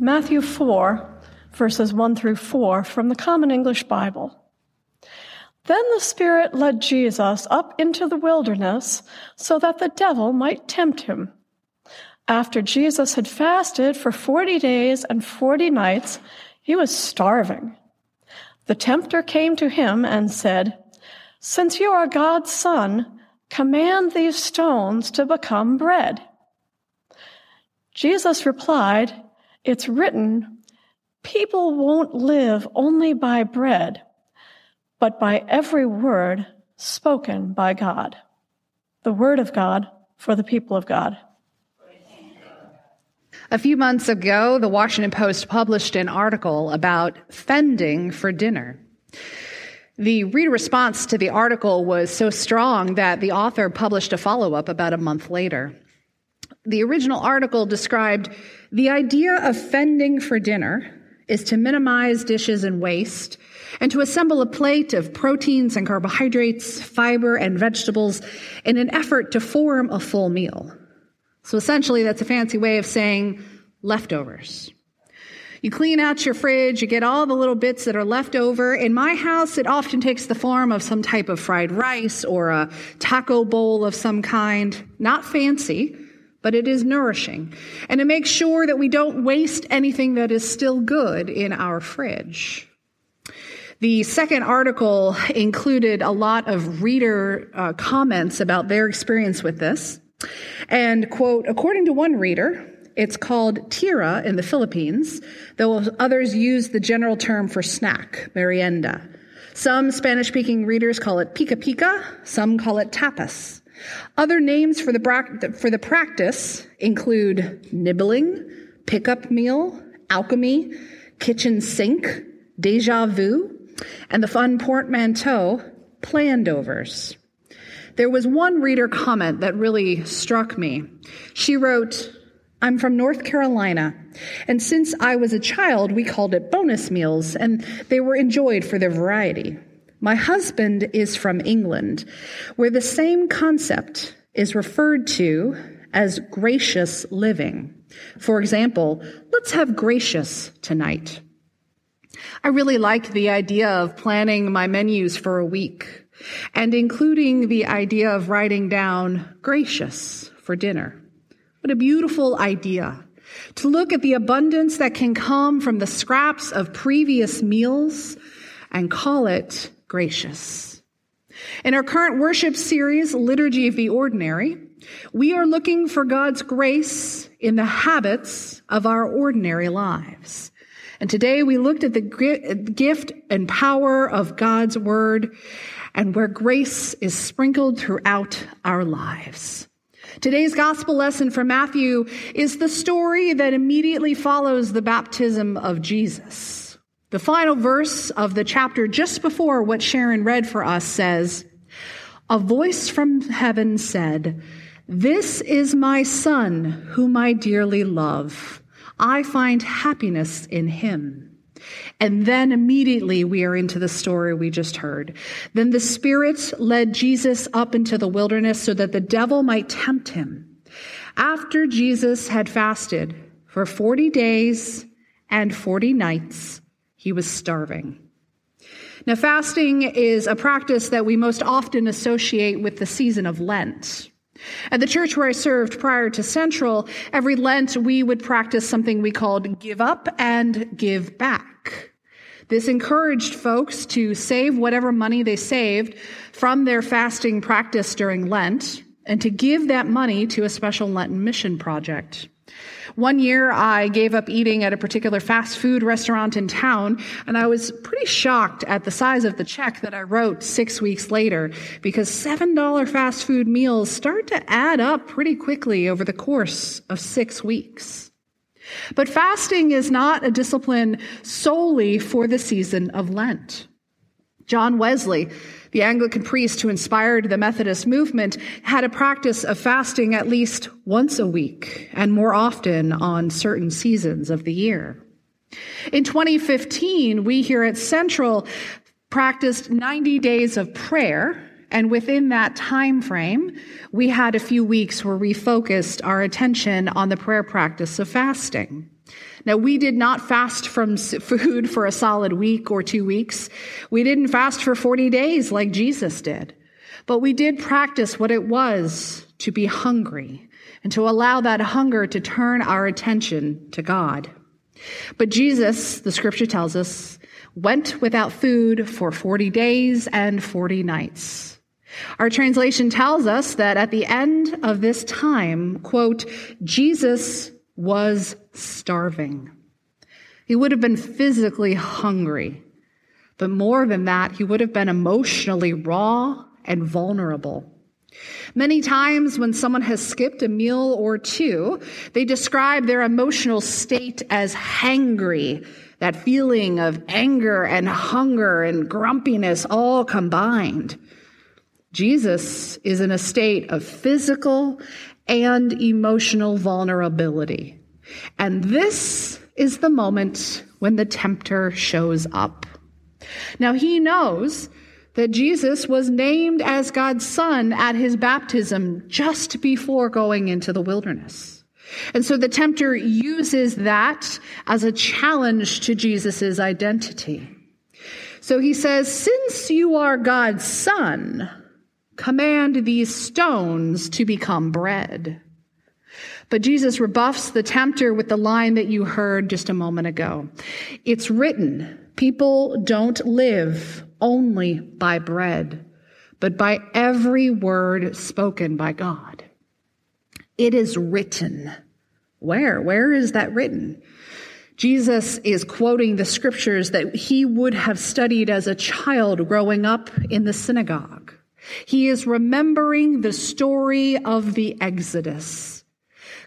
Matthew 4, verses 1 through 4 from the Common English Bible. Then the Spirit led Jesus up into the wilderness so that the devil might tempt him. After Jesus had fasted for 40 days and 40 nights, he was starving. The tempter came to him and said, Since you are God's son, command these stones to become bread. Jesus replied, It's written, people won't live only by bread but by every word spoken by God. The word of God for the people of God. A few months ago, the Washington Post published an article about fending for dinner. The reader response to the article was so strong that the author published a follow up about a month later. The original article described the idea of fending for dinner is to minimize dishes and waste and to assemble a plate of proteins and carbohydrates, fiber and vegetables in an effort to form a full meal. So essentially, that's a fancy way of saying leftovers. You clean out your fridge, you get all the little bits that are left over. In my house, it often takes the form of some type of fried rice or a taco bowl of some kind. Not fancy, but it is nourishing. And it makes sure that we don't waste anything that is still good in our fridge. The second article included a lot of reader uh, comments about their experience with this. And, quote, according to one reader, it's called tira in the Philippines, though others use the general term for snack, merienda. Some Spanish speaking readers call it pica pica, some call it tapas. Other names for the, for the practice include nibbling, pickup meal, alchemy, kitchen sink, deja vu, and the fun portmanteau, plandovers. There was one reader comment that really struck me. She wrote, I'm from North Carolina, and since I was a child, we called it bonus meals, and they were enjoyed for their variety. My husband is from England, where the same concept is referred to as gracious living. For example, let's have gracious tonight. I really like the idea of planning my menus for a week and including the idea of writing down gracious for dinner. What a beautiful idea. To look at the abundance that can come from the scraps of previous meals and call it gracious. In our current worship series, Liturgy of the Ordinary, we are looking for God's grace in the habits of our ordinary lives. And today we looked at the gift and power of God's word and where grace is sprinkled throughout our lives. Today's gospel lesson from Matthew is the story that immediately follows the baptism of Jesus. The final verse of the chapter just before what Sharon read for us says, A voice from heaven said, This is my son whom I dearly love. I find happiness in him. And then immediately we are into the story we just heard. Then the Spirit led Jesus up into the wilderness so that the devil might tempt him. After Jesus had fasted for 40 days and 40 nights, he was starving. Now, fasting is a practice that we most often associate with the season of Lent. At the church where I served prior to Central, every Lent we would practice something we called give up and give back. This encouraged folks to save whatever money they saved from their fasting practice during Lent and to give that money to a special Lenten mission project. One year I gave up eating at a particular fast food restaurant in town, and I was pretty shocked at the size of the check that I wrote six weeks later because $7 fast food meals start to add up pretty quickly over the course of six weeks. But fasting is not a discipline solely for the season of Lent. John Wesley, the Anglican priest who inspired the Methodist movement, had a practice of fasting at least once a week and more often on certain seasons of the year. In 2015, we here at Central practiced 90 days of prayer and within that time frame, we had a few weeks where we focused our attention on the prayer practice of fasting. Now, we did not fast from food for a solid week or two weeks. We didn't fast for 40 days like Jesus did. But we did practice what it was to be hungry and to allow that hunger to turn our attention to God. But Jesus, the scripture tells us, went without food for 40 days and 40 nights. Our translation tells us that at the end of this time, quote, Jesus was starving. He would have been physically hungry, but more than that, he would have been emotionally raw and vulnerable. Many times when someone has skipped a meal or two, they describe their emotional state as hangry, that feeling of anger and hunger and grumpiness all combined. Jesus is in a state of physical and emotional vulnerability. And this is the moment when the tempter shows up. Now, he knows that Jesus was named as God's son at his baptism just before going into the wilderness. And so the tempter uses that as a challenge to Jesus' identity. So he says, Since you are God's son, Command these stones to become bread. But Jesus rebuffs the tempter with the line that you heard just a moment ago. It's written, people don't live only by bread, but by every word spoken by God. It is written. Where? Where is that written? Jesus is quoting the scriptures that he would have studied as a child growing up in the synagogue. He is remembering the story of the Exodus.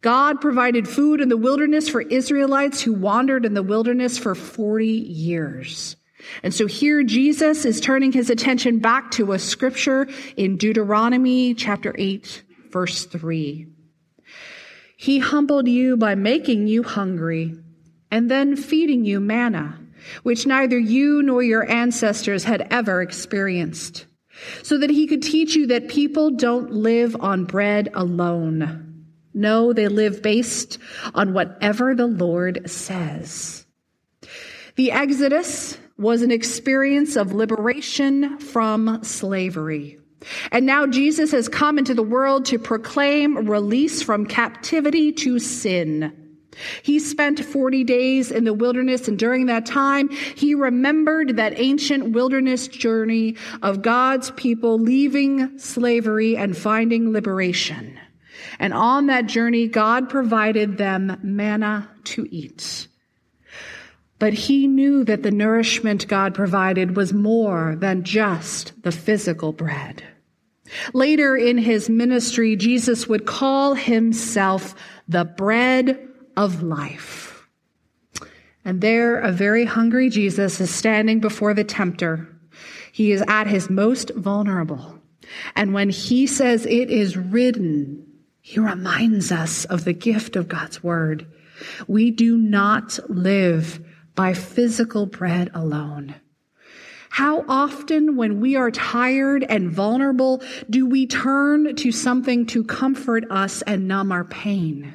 God provided food in the wilderness for Israelites who wandered in the wilderness for 40 years. And so here Jesus is turning his attention back to a scripture in Deuteronomy chapter 8, verse 3. He humbled you by making you hungry and then feeding you manna, which neither you nor your ancestors had ever experienced so that he could teach you that people don't live on bread alone. No, they live based on whatever the Lord says. The Exodus was an experience of liberation from slavery. And now Jesus has come into the world to proclaim release from captivity to sin. He spent 40 days in the wilderness, and during that time, he remembered that ancient wilderness journey of God's people leaving slavery and finding liberation. And on that journey, God provided them manna to eat. But he knew that the nourishment God provided was more than just the physical bread. Later in his ministry, Jesus would call himself the bread of life. And there, a very hungry Jesus is standing before the tempter. He is at his most vulnerable. And when he says it is written, he reminds us of the gift of God's word. We do not live by physical bread alone. How often, when we are tired and vulnerable, do we turn to something to comfort us and numb our pain?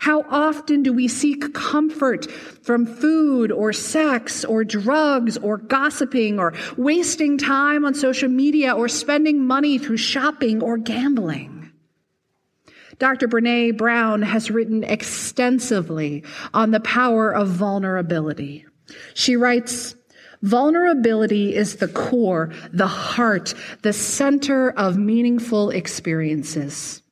How often do we seek comfort from food or sex or drugs or gossiping or wasting time on social media or spending money through shopping or gambling? Dr. Brene Brown has written extensively on the power of vulnerability. She writes, Vulnerability is the core, the heart, the center of meaningful experiences.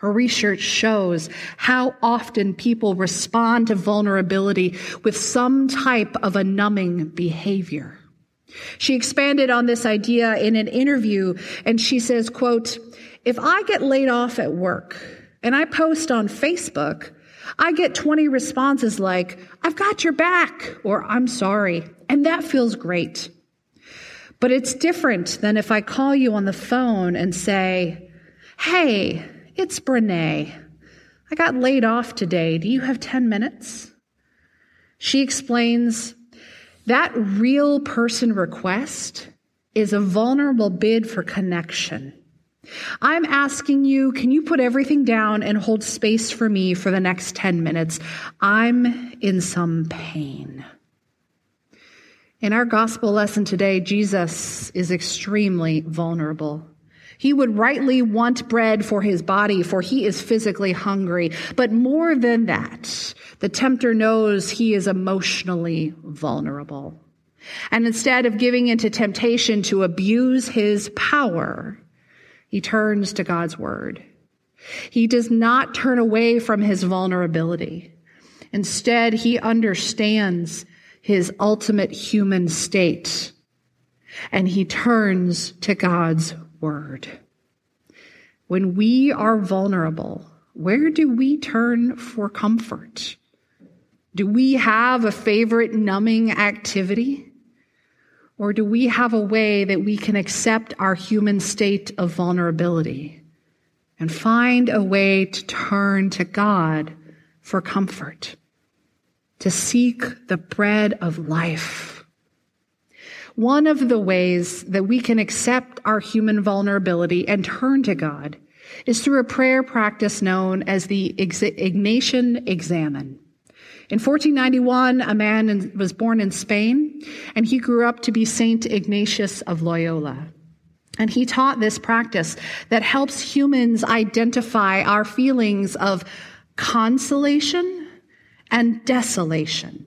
Her research shows how often people respond to vulnerability with some type of a numbing behavior. She expanded on this idea in an interview and she says, quote, if I get laid off at work and I post on Facebook I get 20 responses like, I've got your back, or I'm sorry. And that feels great. But it's different than if I call you on the phone and say, Hey, it's Brene. I got laid off today. Do you have 10 minutes? She explains that real person request is a vulnerable bid for connection. I'm asking you, can you put everything down and hold space for me for the next 10 minutes? I'm in some pain. In our gospel lesson today, Jesus is extremely vulnerable. He would rightly want bread for his body, for he is physically hungry. But more than that, the tempter knows he is emotionally vulnerable. And instead of giving into temptation to abuse his power, he turns to God's word. He does not turn away from his vulnerability. Instead, he understands his ultimate human state and he turns to God's word. When we are vulnerable, where do we turn for comfort? Do we have a favorite numbing activity? Or do we have a way that we can accept our human state of vulnerability and find a way to turn to God for comfort, to seek the bread of life? One of the ways that we can accept our human vulnerability and turn to God is through a prayer practice known as the Ignatian Examen. In 1491, a man was born in Spain, and he grew up to be Saint Ignatius of Loyola. And he taught this practice that helps humans identify our feelings of consolation and desolation.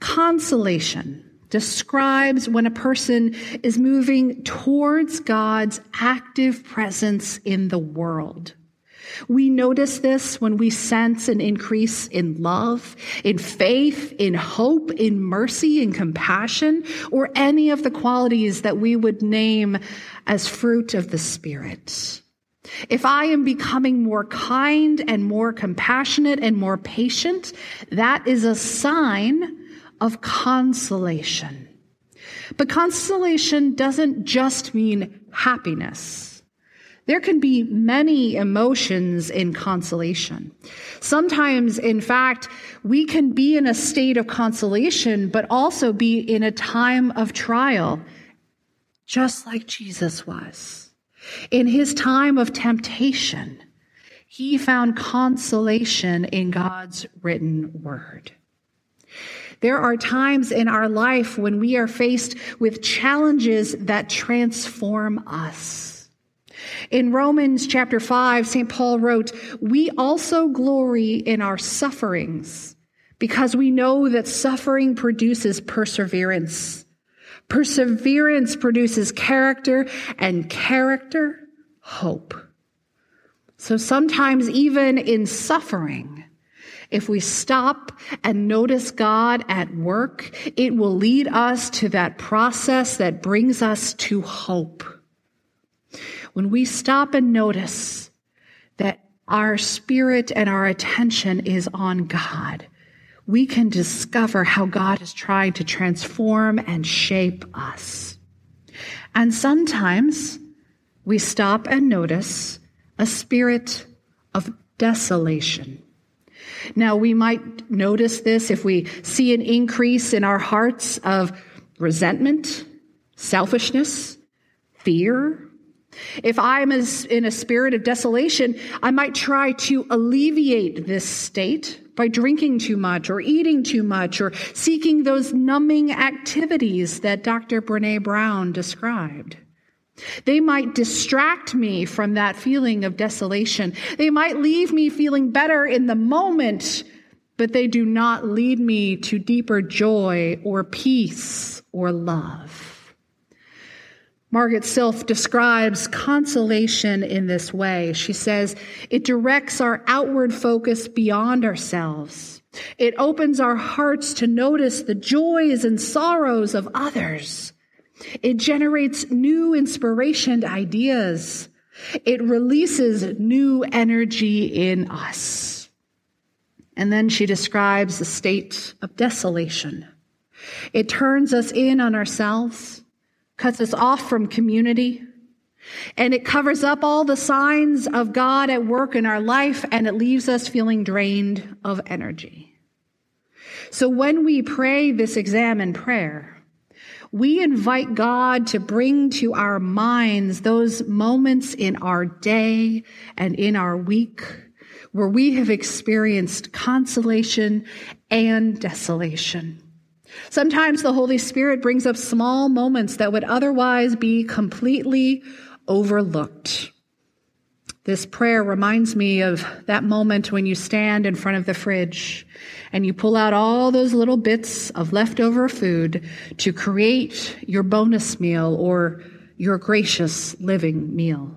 Consolation describes when a person is moving towards God's active presence in the world. We notice this when we sense an increase in love, in faith, in hope, in mercy, in compassion, or any of the qualities that we would name as fruit of the Spirit. If I am becoming more kind and more compassionate and more patient, that is a sign of consolation. But consolation doesn't just mean happiness. There can be many emotions in consolation. Sometimes, in fact, we can be in a state of consolation, but also be in a time of trial, just like Jesus was. In his time of temptation, he found consolation in God's written word. There are times in our life when we are faced with challenges that transform us. In Romans chapter 5, St. Paul wrote, We also glory in our sufferings because we know that suffering produces perseverance. Perseverance produces character and character, hope. So sometimes even in suffering, if we stop and notice God at work, it will lead us to that process that brings us to hope when we stop and notice that our spirit and our attention is on God, we can discover how God is trying to transform and shape us. And sometimes we stop and notice a spirit of desolation. Now, we might notice this if we see an increase in our hearts of resentment, selfishness, fear, if I'm in a spirit of desolation, I might try to alleviate this state by drinking too much or eating too much or seeking those numbing activities that Dr. Brene Brown described. They might distract me from that feeling of desolation. They might leave me feeling better in the moment, but they do not lead me to deeper joy or peace or love. Margaret Silf describes consolation in this way. She says, it directs our outward focus beyond ourselves. It opens our hearts to notice the joys and sorrows of others. It generates new inspiration ideas. It releases new energy in us. And then she describes a state of desolation. It turns us in on ourselves, cuts us off from community, and it covers up all the signs of God at work in our life, and it leaves us feeling drained of energy. So when we pray this examen prayer, we invite God to bring to our minds those moments in our day and in our week where we have experienced consolation and desolation. Sometimes the Holy Spirit brings up small moments that would otherwise be completely overlooked. This prayer reminds me of that moment when you stand in front of the fridge and you pull out all those little bits of leftover food to create your bonus meal or your gracious living meal.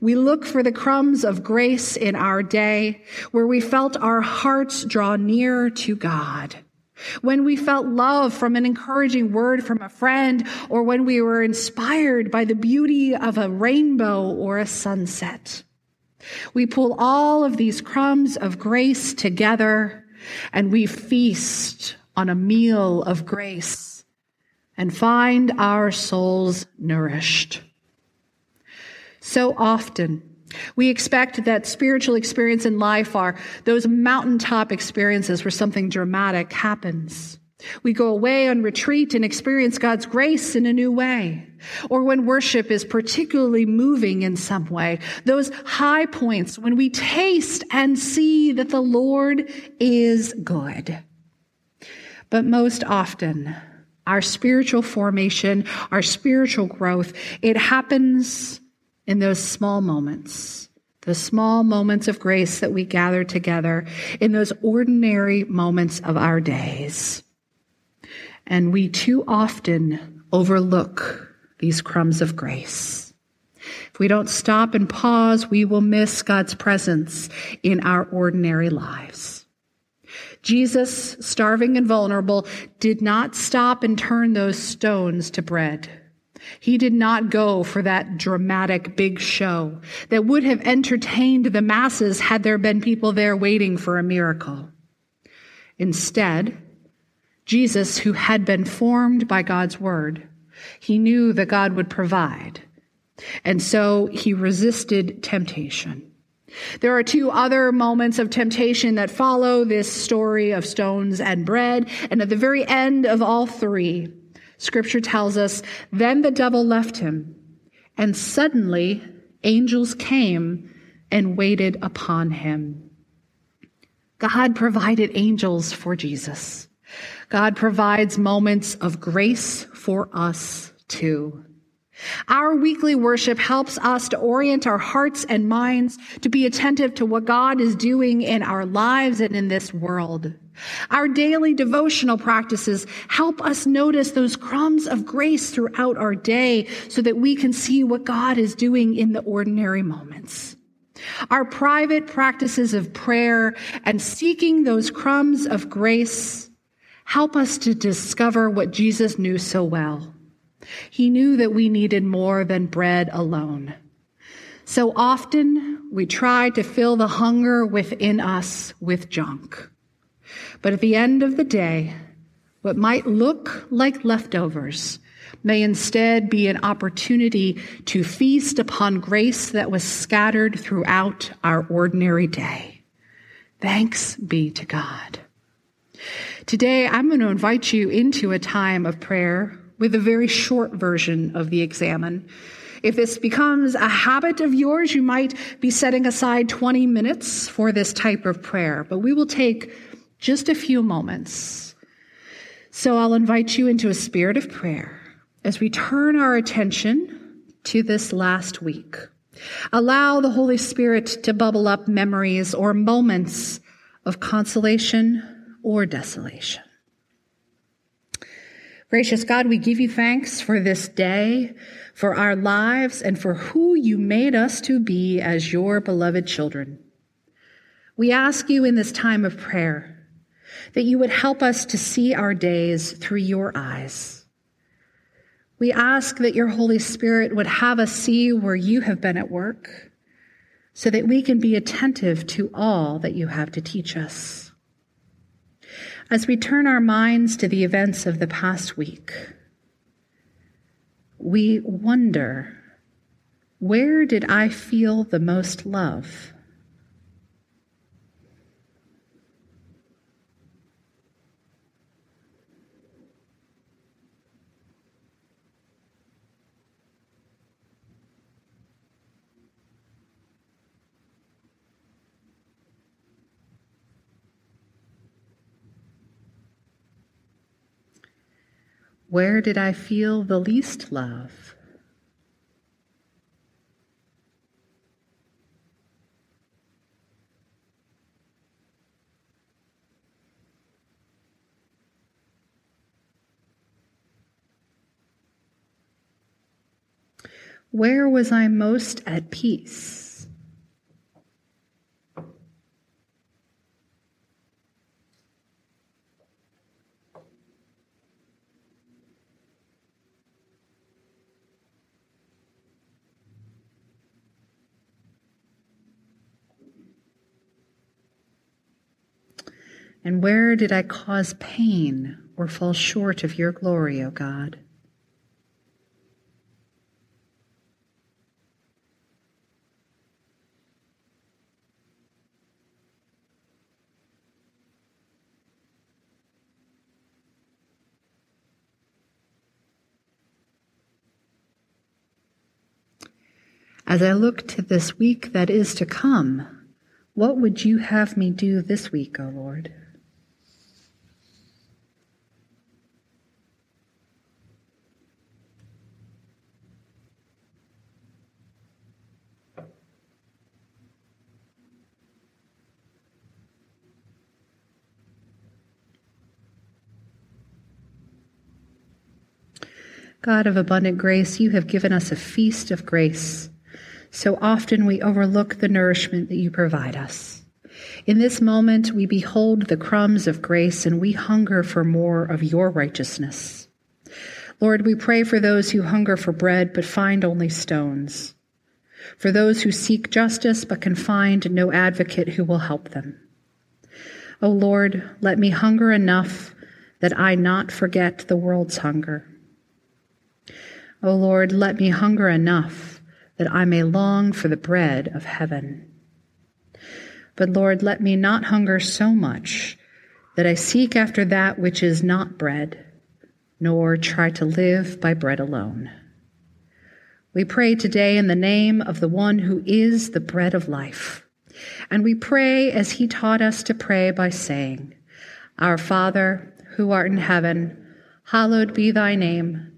We look for the crumbs of grace in our day where we felt our hearts draw near to God. When we felt love from an encouraging word from a friend, or when we were inspired by the beauty of a rainbow or a sunset. We pull all of these crumbs of grace together and we feast on a meal of grace and find our souls nourished. So often, we expect that spiritual experience in life are those mountaintop experiences where something dramatic happens. We go away on retreat and experience God's grace in a new way. Or when worship is particularly moving in some way. Those high points when we taste and see that the Lord is good. But most often, our spiritual formation, our spiritual growth, it happens in those small moments, the small moments of grace that we gather together in those ordinary moments of our days. And we too often overlook these crumbs of grace. If we don't stop and pause, we will miss God's presence in our ordinary lives. Jesus, starving and vulnerable, did not stop and turn those stones to bread. He did not go for that dramatic big show that would have entertained the masses had there been people there waiting for a miracle. Instead, Jesus, who had been formed by God's word, he knew that God would provide. And so he resisted temptation. There are two other moments of temptation that follow this story of stones and bread. And at the very end of all three, Scripture tells us, then the devil left him, and suddenly angels came and waited upon him. God provided angels for Jesus. God provides moments of grace for us too. Our weekly worship helps us to orient our hearts and minds to be attentive to what God is doing in our lives and in this world. Our daily devotional practices help us notice those crumbs of grace throughout our day so that we can see what God is doing in the ordinary moments. Our private practices of prayer and seeking those crumbs of grace help us to discover what Jesus knew so well. He knew that we needed more than bread alone. So often we try to fill the hunger within us with junk. But at the end of the day, what might look like leftovers may instead be an opportunity to feast upon grace that was scattered throughout our ordinary day. Thanks be to God. Today, I'm going to invite you into a time of prayer with a very short version of the examen. If this becomes a habit of yours, you might be setting aside 20 minutes for this type of prayer, but we will take just a few moments. So I'll invite you into a spirit of prayer as we turn our attention to this last week. Allow the Holy Spirit to bubble up memories or moments of consolation or desolation. Gracious God, we give you thanks for this day, for our lives, and for who you made us to be as your beloved children. We ask you in this time of prayer that you would help us to see our days through your eyes. We ask that your Holy Spirit would have us see where you have been at work so that we can be attentive to all that you have to teach us. As we turn our minds to the events of the past week, we wonder where did I feel the most love? Where did I feel the least love? Where was I most at peace? And where did I cause pain or fall short of your glory, O God? As I look to this week that is to come, what would you have me do this week, O Lord? God of abundant grace, you have given us a feast of grace. So often we overlook the nourishment that you provide us. In this moment, we behold the crumbs of grace and we hunger for more of your righteousness. Lord, we pray for those who hunger for bread but find only stones, for those who seek justice but can find no advocate who will help them. O oh Lord, let me hunger enough that I not forget the world's hunger. O Lord, let me hunger enough that I may long for the bread of heaven. But Lord, let me not hunger so much that I seek after that which is not bread, nor try to live by bread alone. We pray today in the name of the one who is the bread of life. And we pray as he taught us to pray by saying, Our Father, who art in heaven, hallowed be thy name.